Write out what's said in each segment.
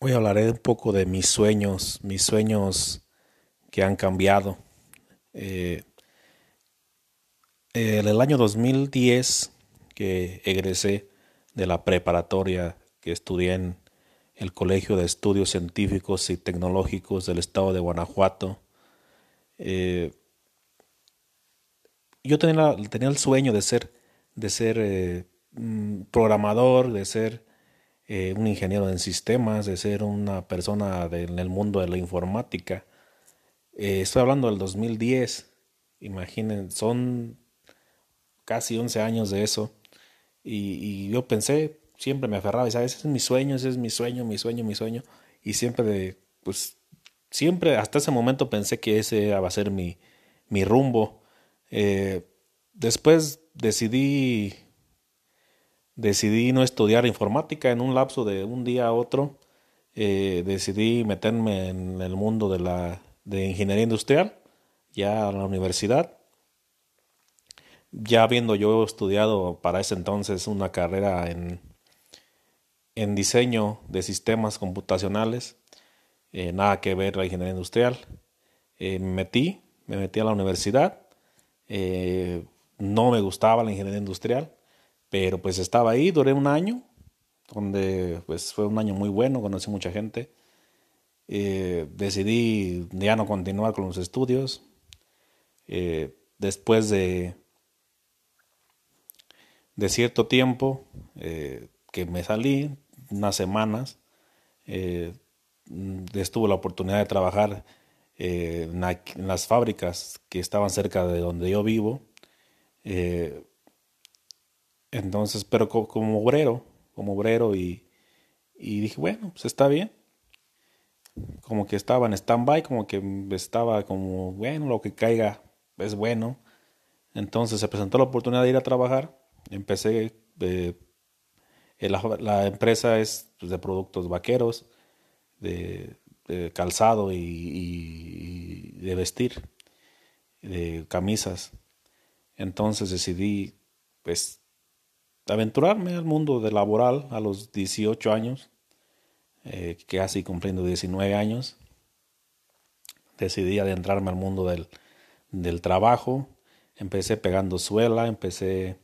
Hoy hablaré un poco de mis sueños, mis sueños que han cambiado. Eh, en el año 2010 que egresé de la preparatoria que estudié en el Colegio de Estudios Científicos y Tecnológicos del Estado de Guanajuato, eh, yo tenía, el sueño de ser, de ser eh, programador, de ser eh, un ingeniero en sistemas, de ser una persona en el mundo de la informática. Eh, estoy hablando del 2010, imaginen, son casi 11 años de eso. Y, yo pensé, siempre me aferraba y sabes, ese es mi sueño, ese es mi sueño, mi sueño, mi sueño. Y siempre, pues, siempre, hasta ese momento pensé que ese iba a ser mi, mi rumbo. Eh, después decidí decidí no estudiar informática en un lapso de un día a otro. Eh, decidí meterme en el mundo de la de ingeniería industrial, ya a la universidad. Ya habiendo yo estudiado para ese entonces una carrera en, en diseño de sistemas computacionales, eh, nada que ver la ingeniería industrial. Eh, me metí, me metí a la universidad. no me gustaba la ingeniería industrial pero pues estaba ahí, duré un año, donde pues fue un año muy bueno, conocí mucha gente. Eh, decidí ya no continuar con los estudios. Eh, después de, de cierto tiempo eh, que me salí, unas semanas, estuve la oportunidad de trabajar en, las fábricas que estaban cerca de donde yo vivo. Entonces, pero como obrero, como obrero y, y dije, bueno, pues está bien. Como que estaba en stand-by, como que estaba como, bueno, lo que caiga es bueno. Entonces se presentó la oportunidad de ir a trabajar. Empecé, eh, la, empresa es pues, de productos vaqueros, de, calzado y, y, de vestir, de camisas. Entonces decidí, pues, aventurarme al mundo de laboral a los 18 años, eh, casi cumpliendo 19 años. Decidí adentrarme al mundo del, del trabajo. Empecé pegando suela, empecé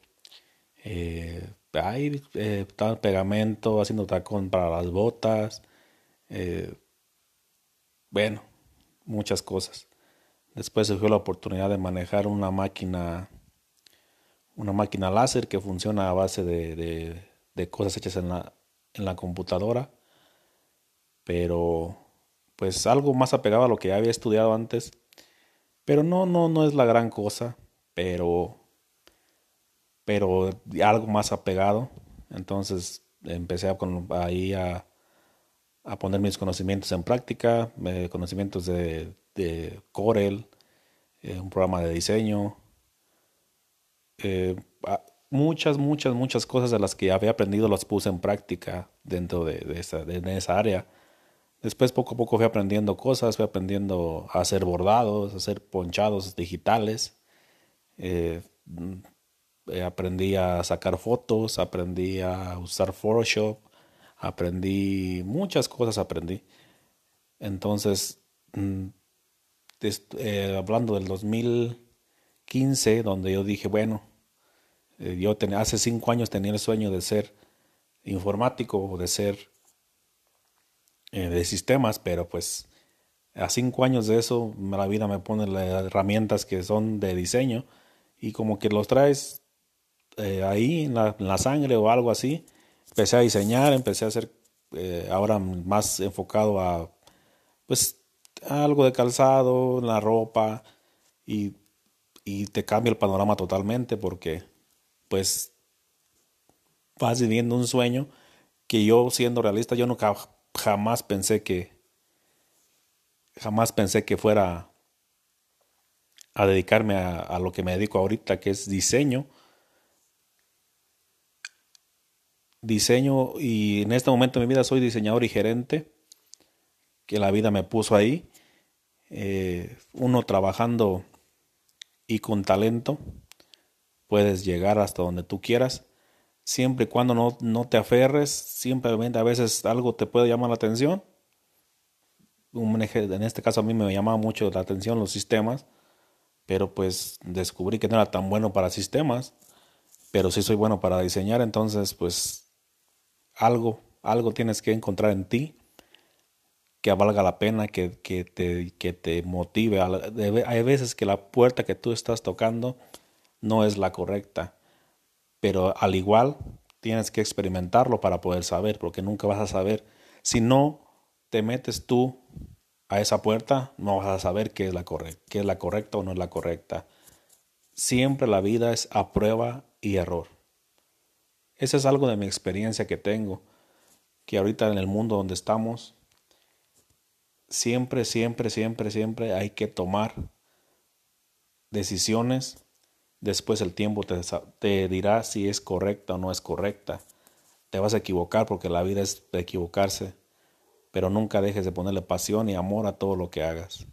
eh, ahí, eh, pegamento, haciendo tacón para las botas. Eh, bueno, muchas cosas. Después surgió la oportunidad de manejar una máquina una máquina láser que funciona a base de, cosas hechas en la, en la computadora, pero pues algo más apegado a lo que había estudiado antes, pero no, no, no es la gran cosa, pero, pero algo más apegado, entonces empecé a, ahí a, a poner mis conocimientos en práctica, eh, conocimientos de, de Corel, eh, un programa de diseño, eh, muchas, muchas, muchas cosas de las que había aprendido las puse en práctica dentro de, esa, de esa área. Después poco a poco fui aprendiendo cosas, fui aprendiendo a hacer bordados, a hacer ponchados digitales. Eh, eh, aprendí a sacar fotos, aprendí a usar Photoshop, aprendí muchas cosas, aprendí. Entonces, mm, hablando del 2015, donde yo dije, bueno, eh, yo hace cinco años tenía el sueño de ser informático o de ser eh, de sistemas, pero pues a cinco años de eso la vida me pone las herramientas que son de diseño y como que los traes eh, ahí en la, sangre o algo así. Empecé a diseñar, empecé a hacer ahora más enfocado a pues algo de calzado, la ropa y, y te cambia el panorama totalmente porque pues vas viviendo un sueño que yo siendo realista, yo nunca jamás pensé que jamás pensé que fuera a dedicarme a, lo que me dedico ahorita, que es diseño. Diseño y en este momento de mi vida soy diseñador y gerente, que la vida me puso ahí. Eh, uno trabajando y con talento puedes llegar hasta donde tú quieras. siempre y cuando no, no te aferres, simplemente a veces algo te puede llamar la atención. En este caso a mí me llamaba mucho la atención los sistemas, pero pues descubrí que no era tan bueno para sistemas, pero sí soy bueno para diseñar, entonces pues algo, algo tienes que encontrar en ti que valga la pena, que, te, que te motive. Hay veces que la puerta que tú estás tocando no es la correcta, pero al igual tienes que experimentarlo para poder saber, porque nunca vas a saber. Si no te metes tú a esa puerta, no vas a saber qué es la, qué es la correcta o no es la correcta. Siempre la vida es a prueba y error. Ese es algo de mi experiencia que tengo, que ahorita en el mundo donde estamos, siempre, siempre, siempre, siempre hay que tomar decisiones. Después el tiempo te, dirá si es correcta o no es correcta. Te vas a equivocar porque la vida es de equivocarse, pero nunca dejes de ponerle pasión y amor a todo lo que hagas.